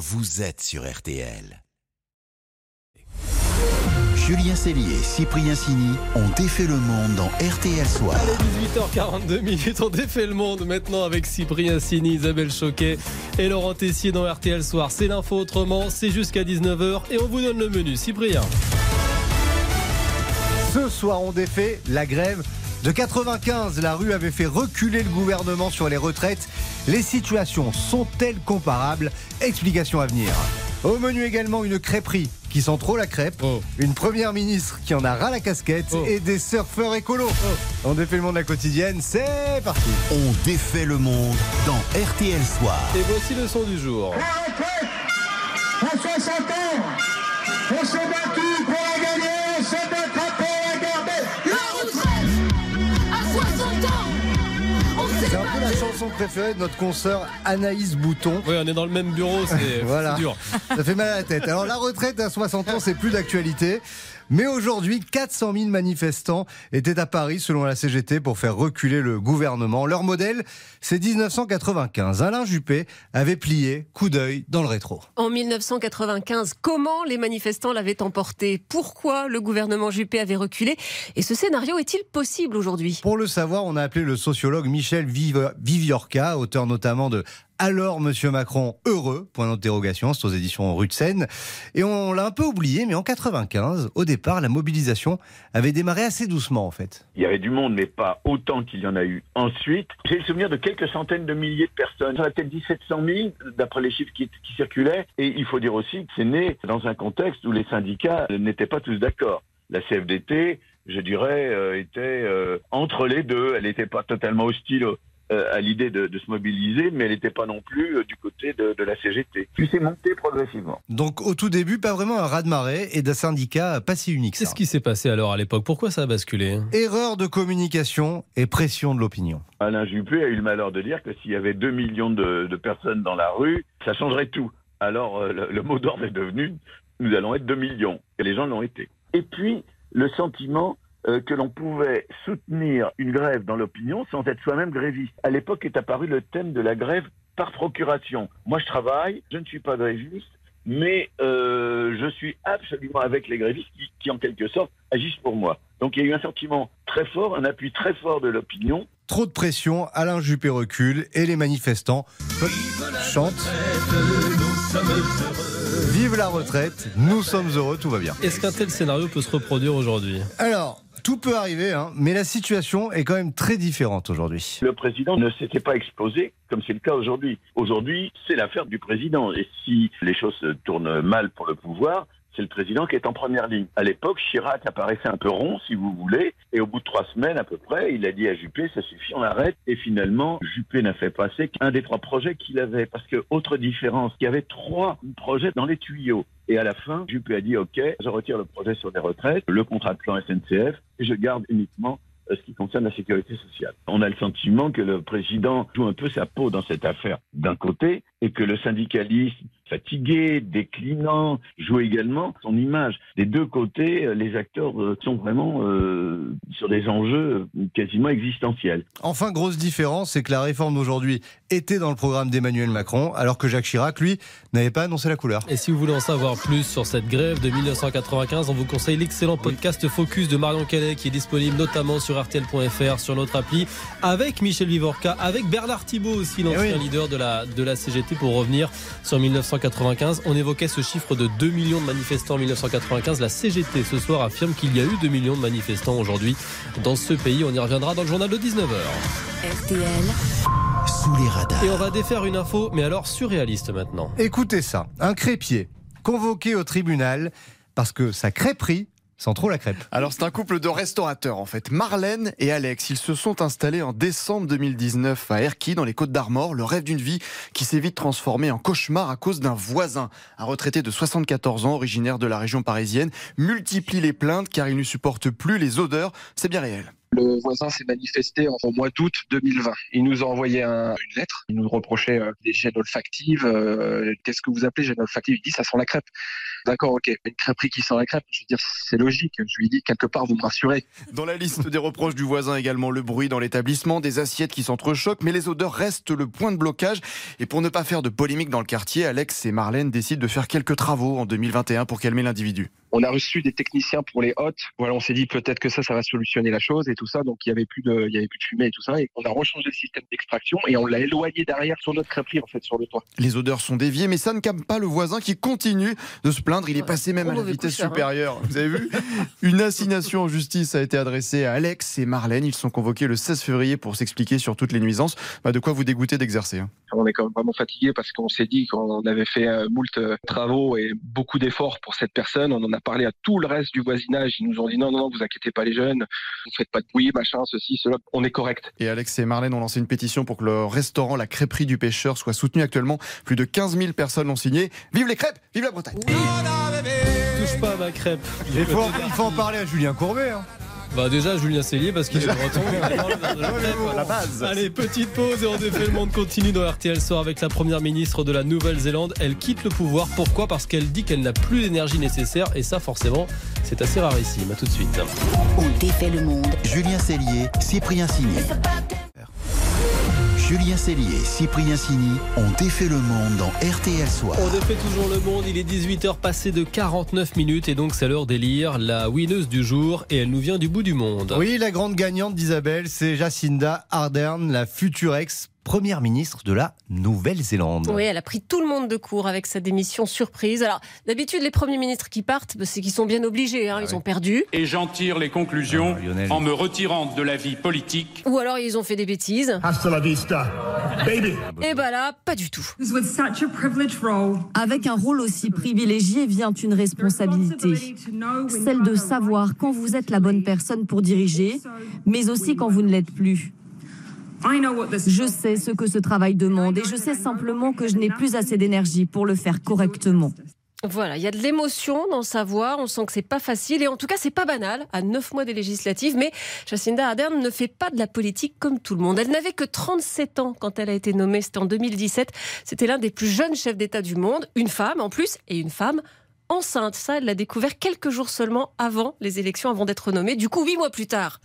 vous êtes sur RTL. Julien Cellier et Cyprien Sini ont défait le monde dans RTL Soir. Allez, 18h42 minutes, on défait le monde maintenant avec Cyprien Sini, Isabelle Choquet et Laurent Tessier dans RTL Soir. C'est l'info autrement, c'est jusqu'à 19h et on vous donne le menu. Cyprien. Ce soir, on défait la grève de 95. La rue avait fait reculer le gouvernement sur les retraites. Les situations sont-elles comparables? Explication à venir. Au menu également une crêperie qui sent trop la crêpe, Oh. une première ministre qui en a ras la casquette Oh. et des surfeurs écolos. On défait le monde de la quotidienne, c'est parti. On défait le monde dans RTL Soir. Et voici le son du jour. C'est un peu la chanson préférée de notre consoeur Anaïs Bouton. Oui, on est dans le même bureau, c'est Voilà. c'est dur. Ça fait mal à la tête. Alors la retraite à 60 ans, c'est plus d'actualité. Mais aujourd'hui, 400 000 manifestants étaient à Paris selon la CGT pour faire reculer le gouvernement. Leur modèle, c'est 1995. Alain Juppé avait plié, coup d'œil dans le rétro. En 1995, comment les manifestants l'avaient emporté? Pourquoi le gouvernement Juppé avait reculé? Et ce scénario est-il possible aujourd'hui? Pour le savoir, on a appelé le sociologue Michel Viv- Viviorca, auteur notamment de alors, Monsieur Macron, heureux? Point d'interrogation, c'est aux éditions Rue de Seine. Et on l'a un peu oublié, mais en 95, au départ, la mobilisation avait démarré assez doucement, en fait. Il y avait du monde, mais pas autant qu'il y en a eu ensuite. J'ai le souvenir de quelques centaines de milliers de personnes. Ça peut-être 1700 000, d'après les chiffres qui, circulaient. Et il faut dire aussi que c'est né dans un contexte où les syndicats n'étaient pas tous d'accord. La CFDT, je dirais, euh, était euh, entre les deux. Elle n'était pas totalement hostile à l'idée de, de se mobiliser, mais elle n'était pas non plus euh, du côté de, de la CGT. Puis c'est monté progressivement. Donc, au tout début, pas vraiment un raz-de-marée et d'un syndicat pas si unique. Qu'est-ce qui s'est passé alors à l'époque? Pourquoi ça a basculé? Erreur de communication et pression de l'opinion. Alain Juppé a eu le malheur de dire que s'il y avait 2 millions de, de personnes dans la rue, ça changerait tout. Alors euh, le, le mot d'ordre est devenu nous allons être 2 millions. Et les gens l'ont été. Et puis le sentiment euh, que l'on pouvait soutenir une grève dans l'opinion sans être soi-même gréviste. À l'époque est apparu le thème de la grève par procuration. Moi je travaille, je ne suis pas gréviste, mais euh, je suis absolument avec les grévistes qui, qui en quelque sorte agissent pour moi. Donc il y a eu un sentiment très fort, un appui très fort de l'opinion Trop de pression, Alain Juppé recule et les manifestants chantent Vive la retraite, nous sommes heureux, tout va bien. Est-ce qu'un tel scénario peut se reproduire aujourd'hui? Alors, tout peut arriver, hein, mais la situation est quand même très différente aujourd'hui. Le président ne s'était pas exposé comme c'est le cas aujourd'hui. Aujourd'hui, c'est l'affaire du président. Et si les choses se tournent mal pour le pouvoir, c'est le président qui est en première ligne. À l'époque, Chirac apparaissait un peu rond, si vous voulez, et au bout de trois semaines à peu près, il a dit à Juppé, ça suffit, on arrête. Et finalement, Juppé n'a fait passer qu'un des trois projets qu'il avait. Parce que, autre différence, il y avait trois projets dans les tuyaux. Et à la fin, Juppé a dit, OK, je retire le projet sur les retraites, le contrat de plan SNCF, et je garde uniquement euh, ce qui concerne la sécurité sociale. On a le sentiment que le président joue un peu sa peau dans cette affaire d'un côté et que le syndicalisme fatigué, déclinant, joue également son image. Des deux côtés, euh, les acteurs euh, sont vraiment euh, sur des enjeux quasiment existentiels. Enfin, grosse différence, c'est que la réforme d'aujourd'hui était dans le programme d'Emmanuel Macron, alors que Jacques Chirac, lui, n'avait pas annoncé la couleur. Et si vous voulez en savoir plus sur cette grève de 1995, on vous conseille l'excellent podcast Focus de Marion Calais qui est disponible notamment sur RTL.fr, sur notre appli, avec Michel Vivorca, avec Bernard Thibault aussi, l'ancien Eh oui. leader de la, de la CGT, pour revenir sur 1995. On évoquait ce chiffre de 2 millions de manifestants en 1995. La CGT ce soir affirme qu'il y a eu 2 millions de manifestants aujourd'hui dans ce pays. On y reviendra dans le journal de 19h. RTL. Sous les radars. Et on va défaire une info, mais alors surréaliste maintenant. Écoutez ça, un crépier convoqué au tribunal parce que sa crêperie sent trop la crêpe. Alors c'est un couple de restaurateurs en fait, Marlène et Alex. Ils se sont installés en décembre 2019 à Erquy dans les Côtes d'Armor, le rêve d'une vie qui s'est vite transformé en cauchemar à cause d'un voisin. Un retraité de 74 ans, originaire de la région parisienne, multiplie les plaintes car il ne supporte plus les odeurs. C'est bien réel. Le voisin s'est manifesté en- au mois d'août 2020. Il nous a envoyé un- une lettre. Il nous reprochait euh, des gènes olfactives. Euh, Qu'est-ce que vous appelez gènes olfactives Il dit ça sent la crêpe. D'accord, ok. Une crêperie qui sent la crêpe, je veux dire, c'est logique. Je lui dis quelque part, vous me rassurez. Dans la liste des reproches du voisin également le bruit dans l'établissement, des assiettes qui s'entrechoquent, mais les odeurs restent le point de blocage. Et pour ne pas faire de polémique dans le quartier, Alex et Marlène décident de faire quelques travaux en 2021 pour calmer l'individu. On a reçu des techniciens pour les hôtes. Voilà, on s'est dit peut-être que ça, ça va solutionner la chose et tout ça. Donc il y avait plus de, il y avait plus de fumée et tout ça. Et on a rechangé le système d'extraction et on l'a éloigné derrière sur notre crêperie en fait sur le toit. Les odeurs sont déviées, mais ça ne calme pas le voisin qui continue de se plaindre. Il est passé même à la vitesse hein. supérieure. Vous avez vu Une assignation en justice a été adressée à Alex et Marlène. Ils sont convoqués le 16 février pour s'expliquer sur toutes les nuisances. Bah, de quoi vous dégoûter d'exercer. hein? On est quand même vraiment fatigué parce qu'on s'est dit qu'on avait fait euh, moult euh, travaux et beaucoup d'efforts pour cette personne. On en a parlé à tout le reste du voisinage. Ils nous ont dit non, non, non, vous inquiétez pas les jeunes, vous faites pas de bruit, machin, ceci, cela. On est correct. Et Alex et Marlène ont lancé une pétition pour que le restaurant La Crêperie du Pêcheur soit soutenu actuellement. Plus de 15 000 personnes l'ont signé. Vive les crêpes Vive la Bretagne Touche pas à ma crêpe. Il faut, il faut en parler à Julien Courbet. hein. Bah déjà Julien Cellier parce qu'il est breton. La base Allez, petite pause et on défait le monde continue dans RTL Soir avec la première ministre de la Nouvelle-Zélande. Elle quitte le pouvoir. Pourquoi? Parce qu'elle dit qu'elle n'a plus l'énergie nécessaire et ça forcément c'est assez rarissime. À tout de suite. On défait le monde. Julien Cellier, Cyprien Signé. Julien Cellier, Cyprien Signy ont défait le monde dans RTL Soir. On défait toujours le monde, il est 18h passé de 49 minutes et donc c'est l'heure d'élire la winneuse du jour et elle nous vient du bout du monde. Oui, la grande gagnante d'Isabelle, c'est Jacinda Ardern, la future ex-première ministre de la Nouvelle-Zélande. Oui, elle a pris tout le monde de court avec sa démission surprise. Alors, d'habitude, les premiers ministres qui partent, bah, c'est qu'ils sont bien obligés. hein, ils ont perdu. Et j'en tire les conclusions Ah, Lionel. en me retirant de la vie politique. Ou alors ils ont fait des bêtises. Hasta la vista, baby. Et bah là, pas du tout. With such a privileged role, Avec un rôle aussi privilégié vient une responsabilité. Celle de savoir quand vous êtes la bonne personne pour diriger, mais aussi quand vous ne l'êtes plus. Je sais ce que ce travail demande et je sais simplement que je n'ai plus assez d'énergie pour le faire correctement. Voilà, il y a de l'émotion dans sa voix, on sent que c'est pas facile et en tout cas c'est pas banal à neuf mois des législatives, mais Jacinda Ardern ne fait pas de la politique comme tout le monde. Elle n'avait que 37 ans quand elle a été nommée, c'était en 2017, c'était l'un des plus jeunes chefs d'État du monde, une femme en plus, et une femme enceinte. Ça, elle l'a découvert quelques jours seulement avant les élections, avant d'être nommée, du coup huit mois plus tard.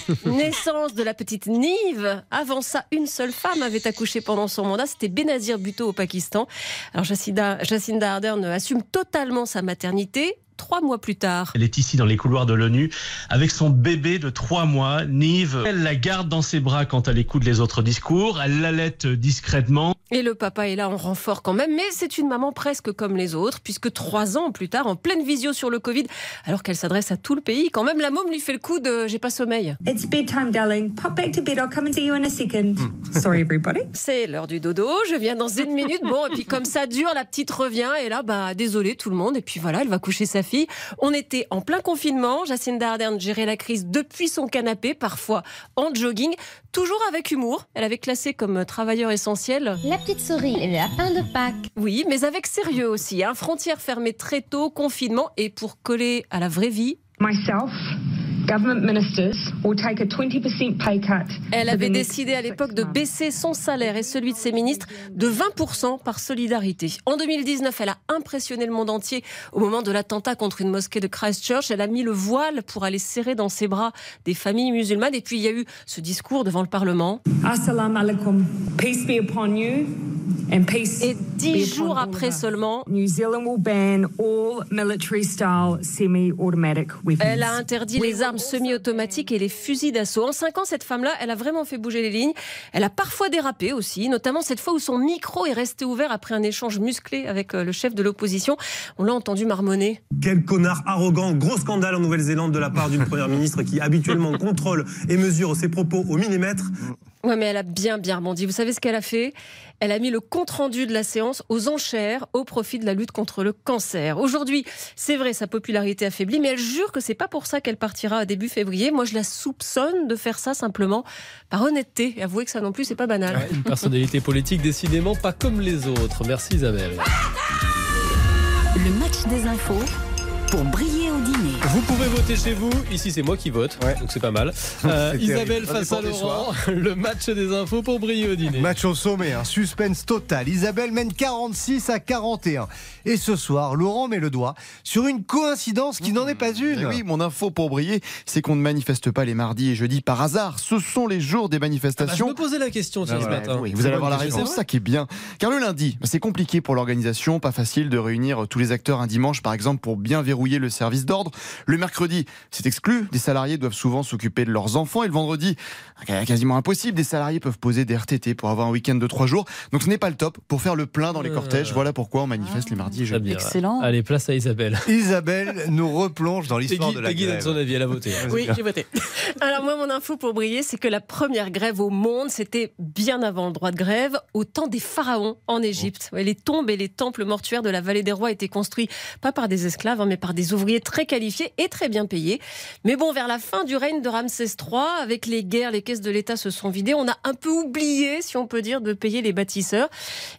Naissance de la petite Nive. Avant ça, une seule femme avait accouché pendant son mandat. C'était Benazir Bhutto au Pakistan. Alors Jacinda, Jacinda Ardern assume totalement sa maternité. Trois mois plus tard. Elle est ici dans les couloirs de l'ONU avec son bébé de trois mois, Nive. Elle la garde dans ses bras quand elle écoute les autres discours. Elle l'allaite discrètement. Et le papa est là en renfort quand même, mais c'est une maman presque comme les autres, puisque trois ans plus tard, en pleine visio sur le Covid, alors qu'elle s'adresse à tout le pays, quand même la môme lui fait le coup de j'ai pas sommeil. It's bedtime, darling. Pop back to bed. I'll come and see you in a second. Sorry, everybody. C'est l'heure du dodo, je viens dans une minute. Bon, et puis comme ça dure, la petite revient, et là, bah, désolé tout le monde, et puis voilà, elle va coucher sa fille. On était en plein confinement, Jacinda Ardern gérait la crise depuis son canapé, parfois en jogging, toujours avec humour. Elle avait classé comme travailleur essentiel. La petite souris et le lapin de Pâques. Oui, mais avec sérieux aussi. Hein. Frontières fermées très tôt, confinement, et pour coller à la vraie vie, Myself, government ministers will take a 20% pay cut. Elle avait décidé à l'époque de baisser son salaire et celui de ses ministres de 20% par solidarité. En 2019, elle a impressionné le monde entier au moment de l'attentat contre une mosquée de Christchurch. Elle a mis le voile pour aller serrer dans ses bras des familles musulmanes. Et puis il y a eu ce discours devant le Parlement. Assalamu alaikum. Peace be upon you and peace. Et be dix upon jours après seulement, New Zealand will ban all military style semi-automatic weapons. elle a interdit les armes semi-automatiques et les fusils d'assaut. En cinq ans, cette femme-là, elle a vraiment fait bouger les lignes. Elle a parfois dérapé aussi, notamment cette fois où son micro est resté ouvert après un échange musclé avec euh, le chef de l'opposition. On l'a entendu marmonner. Quel connard arrogant, gros scandale en Nouvelle-Zélande de la part d'une première ministre qui habituellement contrôle et mesure ses propos au millimètre. Ouais, mais elle a bien, bien rebondi. Vous savez ce qu'elle a fait? Elle a mis le compte-rendu de la séance aux enchères au profit de la lutte contre le cancer. Aujourd'hui, c'est vrai, sa popularité affaiblie, mais elle jure que c'est pas pour ça qu'elle partira à début février. Moi, je la soupçonne de faire ça simplement par honnêteté. Et avouez que ça non plus, c'est pas banal. Une personnalité politique décidément pas comme les autres. Merci Isabelle. Le match des infos pour briller au dîner. Vous pouvez voter chez vous. Ici, c'est moi qui vote. Donc c'est pas mal. Euh, C'est Isabelle terrible. Face à Laurent. Le match des infos pour briller au dîner. Match au sommet, un suspense total. Isabelle mène 46 à 41. Et ce soir, Laurent met le doigt sur une coïncidence qui n'en est pas une. Eh oui, mon info pour briller, c'est qu'on ne manifeste pas les mardis et jeudis par hasard. Ce sont les jours des Ah bah, je manifestations. me posais la question Ah, ce matin. Oui, vous allez avoir la C'est réponse, vrai ça qui est bien. Car le lundi, c'est compliqué pour l'organisation, pas facile de réunir tous les acteurs un dimanche, par exemple, pour bien verrouiller le service d'ordre. Le mercredi, c'est exclu, des salariés doivent souvent s'occuper de leurs enfants, et le vendredi, quasiment impossible, des salariés peuvent poser des RTT pour avoir un week-end de trois jours. Donc ce n'est pas le top pour faire le plein dans les Euh. cortèges. Voilà pourquoi on manifeste les mardis et jeudis. Excellent. Allez, place à Isabelle. Isabelle nous replonge dans l'histoire de la Peggy donne grève. son avis, elle a voté. Oui, j'ai voté. Alors moi, mon info pour briller, c'est que la première grève au monde, c'était bien avant le droit de grève, au temps des pharaons en Égypte. Ouais, les tombes et les temples mortuaires de la vallée des rois étaient construits pas par des esclaves, hein, mais par des ouvriers très qualifiés et très bien payés. Mais bon, vers la fin du règne de Ramsès III, avec les guerres, les caisses de l'État se sont vidées. On a un peu oublié, si on peut dire, de payer les bâtisseurs.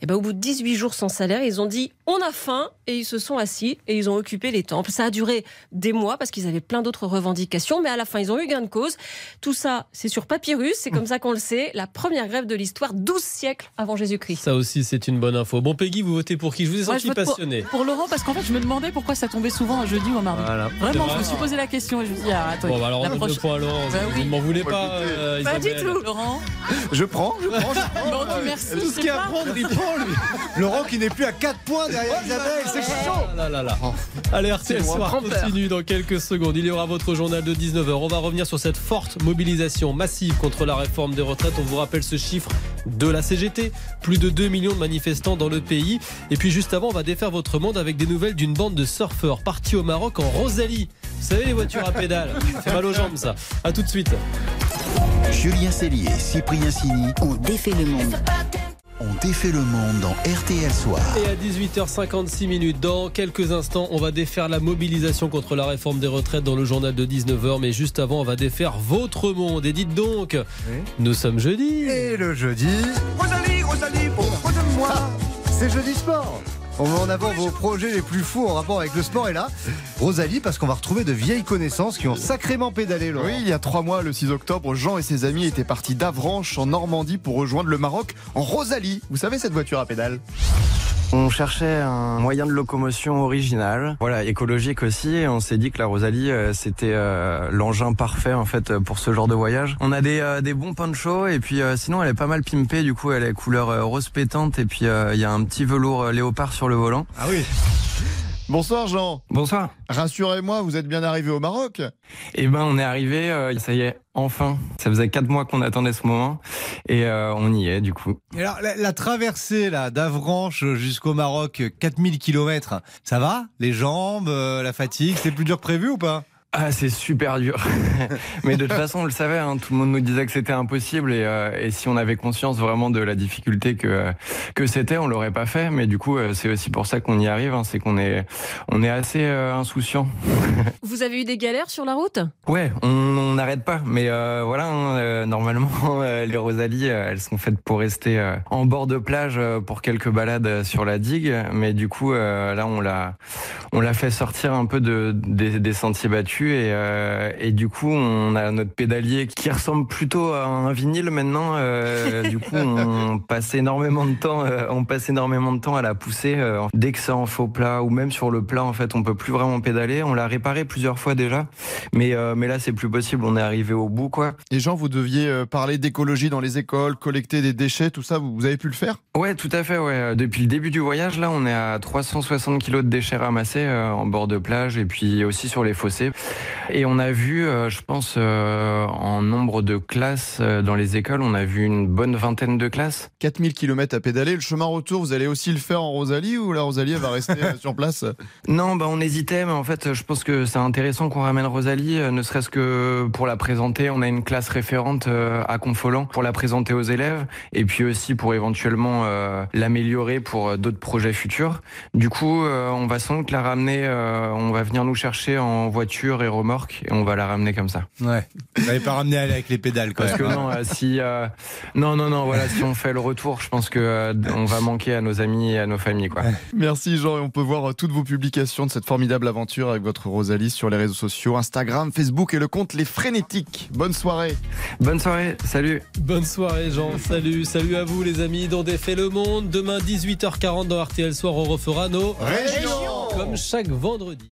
Et ben, au bout de 18 jours sans salaire, ils ont dit on a faim et ils se sont assis et ils ont occupé les temples. Ça a duré des mois parce qu'ils avaient plein d'autres revendications, mais à la fin, ils ont eu gain de cause. Tout ça, c'est sur papyrus, c'est comme ça qu'on le sait. La première grève de l'histoire, 12 siècles avant Jésus-Christ. Ça aussi, c'est une bonne info. Bon, Peggy, vous votez pour qui? Je vous ai senti vote pour, passionné. pour Laurent parce qu'en fait, je me demandais pourquoi ça tombait souvent un jeudi ou un mardi. Voilà. Vraiment, Je me suis posé la question et je me suis dit, ah, attends, Bon, bah alors deux points à Laurent. Bah vous oui. ne m'en voulez pas, euh, Pas du tout, Laurent. Je prends, je prends. Bon, merci. Tout ce qu'il y a à prendre, il prend, lui. Laurent qui n'est plus à 4 points derrière Isabelle, c'est chaud. Ah là là là. Allez, RTL Soir prends continue dans quelques secondes. Il y aura votre journal de 19h. On va revenir sur cette forte mobilisation massive contre la réforme des retraites. On vous rappelle ce chiffre de la CGT. Plus de 2 millions de manifestants dans le pays. Et puis juste avant, on va défaire votre monde avec des nouvelles d'une bande de surfeurs partis au Maroc en Rosalie. Vous savez, les voitures à pédales. C'est mal aux jambes, ça. À tout de suite. Julien Cellier Cyprien Sini On défait le monde. Ont défait le monde dans RTL Soir. Et à 18h56 minutes, dans quelques instants, on va défaire la mobilisation contre la réforme des retraites dans le journal de 19h. Mais juste avant, on va défaire votre monde. Et dites donc, nous sommes jeudi. Et le jeudi, Rosalie, Rosalie, de moi c'est jeudi sport. On met en avant vos projets les plus fous en rapport avec le sport. Et là, Rosalie, parce qu'on va retrouver de vieilles connaissances qui ont sacrément pédalé. Laurent. Oui, il y a trois mois, le 6 octobre, Jean et ses amis étaient partis d'Avranches en Normandie pour rejoindre le Maroc en Rosalie. Vous savez cette voiture à pédales On cherchait un moyen de locomotion original, voilà, écologique aussi, et on s'est dit que la Rosalie euh, c'était euh, l'engin parfait en fait pour ce genre de voyage. On a des, euh, des bons ponchos et puis sinon elle est pas mal pimpée, du coup elle est couleur rose pétante et puis il y a un petit velours léopard sur le volant. Ah oui. Bonsoir Jean. Bonsoir. Rassurez-moi, vous êtes bien arrivé au Maroc Eh ben on est arrivé, euh, ça y est, enfin. Ça faisait quatre mois qu'on attendait ce moment et euh, on y est du coup. Et Alors, la, la traversée là d'Avranches jusqu'au Maroc, 4000 km, ça va? Les jambes, euh, la fatigue, c'est plus dur que prévu ou pas? Ah, c'est super dur. Mais de toute façon, on le savait, hein, tout le monde nous disait que c'était impossible et, euh, et si on avait conscience vraiment de la difficulté que que c'était, on l'aurait pas fait. Mais du coup, euh, c'est aussi pour ça qu'on y arrive, hein, c'est qu'on est on est assez euh, insouciant. Vous avez eu des galères sur la route? Ouais, on n'arrête pas. Mais euh, voilà, hein, euh, normalement, euh, les Rosalies, euh, elles sont faites pour rester euh, en bord de plage euh, pour quelques balades sur la digue. Mais du coup, euh, là, on l'a, on l'a fait sortir un peu de, des, des sentiers battus et, euh, et du coup, on a notre pédalier qui ressemble plutôt à un vinyle maintenant. Euh, du coup, on passe énormément de temps, euh, on passe énormément de temps à la pousser. euh, dès que c'est en faux plat ou même sur le plat, en fait, on peut plus vraiment pédaler. On l'a réparé plusieurs fois déjà, mais euh, mais là, c'est plus possible. On est arrivé au bout, quoi. Et Jean, vous deviez parler d'écologie dans les écoles, collecter des déchets, tout ça, vous vous avez pu le faire? Ouais, tout à fait. Ouais. Depuis le début du voyage, là, on est à 360 kilos de déchets ramassés euh, en bord de plage et puis aussi sur les fossés. Et on a vu, euh, je pense, euh, en nombre de classes euh, dans les écoles, on a vu une bonne vingtaine de classes. 4000 km à pédaler, le chemin retour, vous allez aussi le faire en Rosalie ou la Rosalie elle va rester sur place? Non, bah on hésitait, mais en fait, je pense que c'est intéressant qu'on ramène Rosalie, ne serait-ce que pour la présenter. On a une classe référente à Confolant pour la présenter aux élèves, et puis aussi pour éventuellement euh, l'améliorer pour d'autres projets futurs. Du coup, euh, on va sans doute la ramener, euh, on va venir nous chercher en voiture et remorque et on va la ramener comme ça. Ouais. Vous n'avez pas ramené avec les pédales, quoi. Parce que non, euh, si euh, non, non, non, voilà, si on fait le retour, je pense que euh, on va manquer à nos amis et à nos familles, quoi. Merci Jean et on peut voir euh, toutes vos publications de cette formidable aventure avec votre Rosalie sur les réseaux sociaux, Instagram, Facebook et le compte Les Frénétiques. Bonne soirée. Bonne soirée, salut. Bonne soirée Jean, salut, salut à vous les amis dans Défait le Monde. Demain 18h40 dans RTL Soir, on refera nos Régions comme chaque vendredi.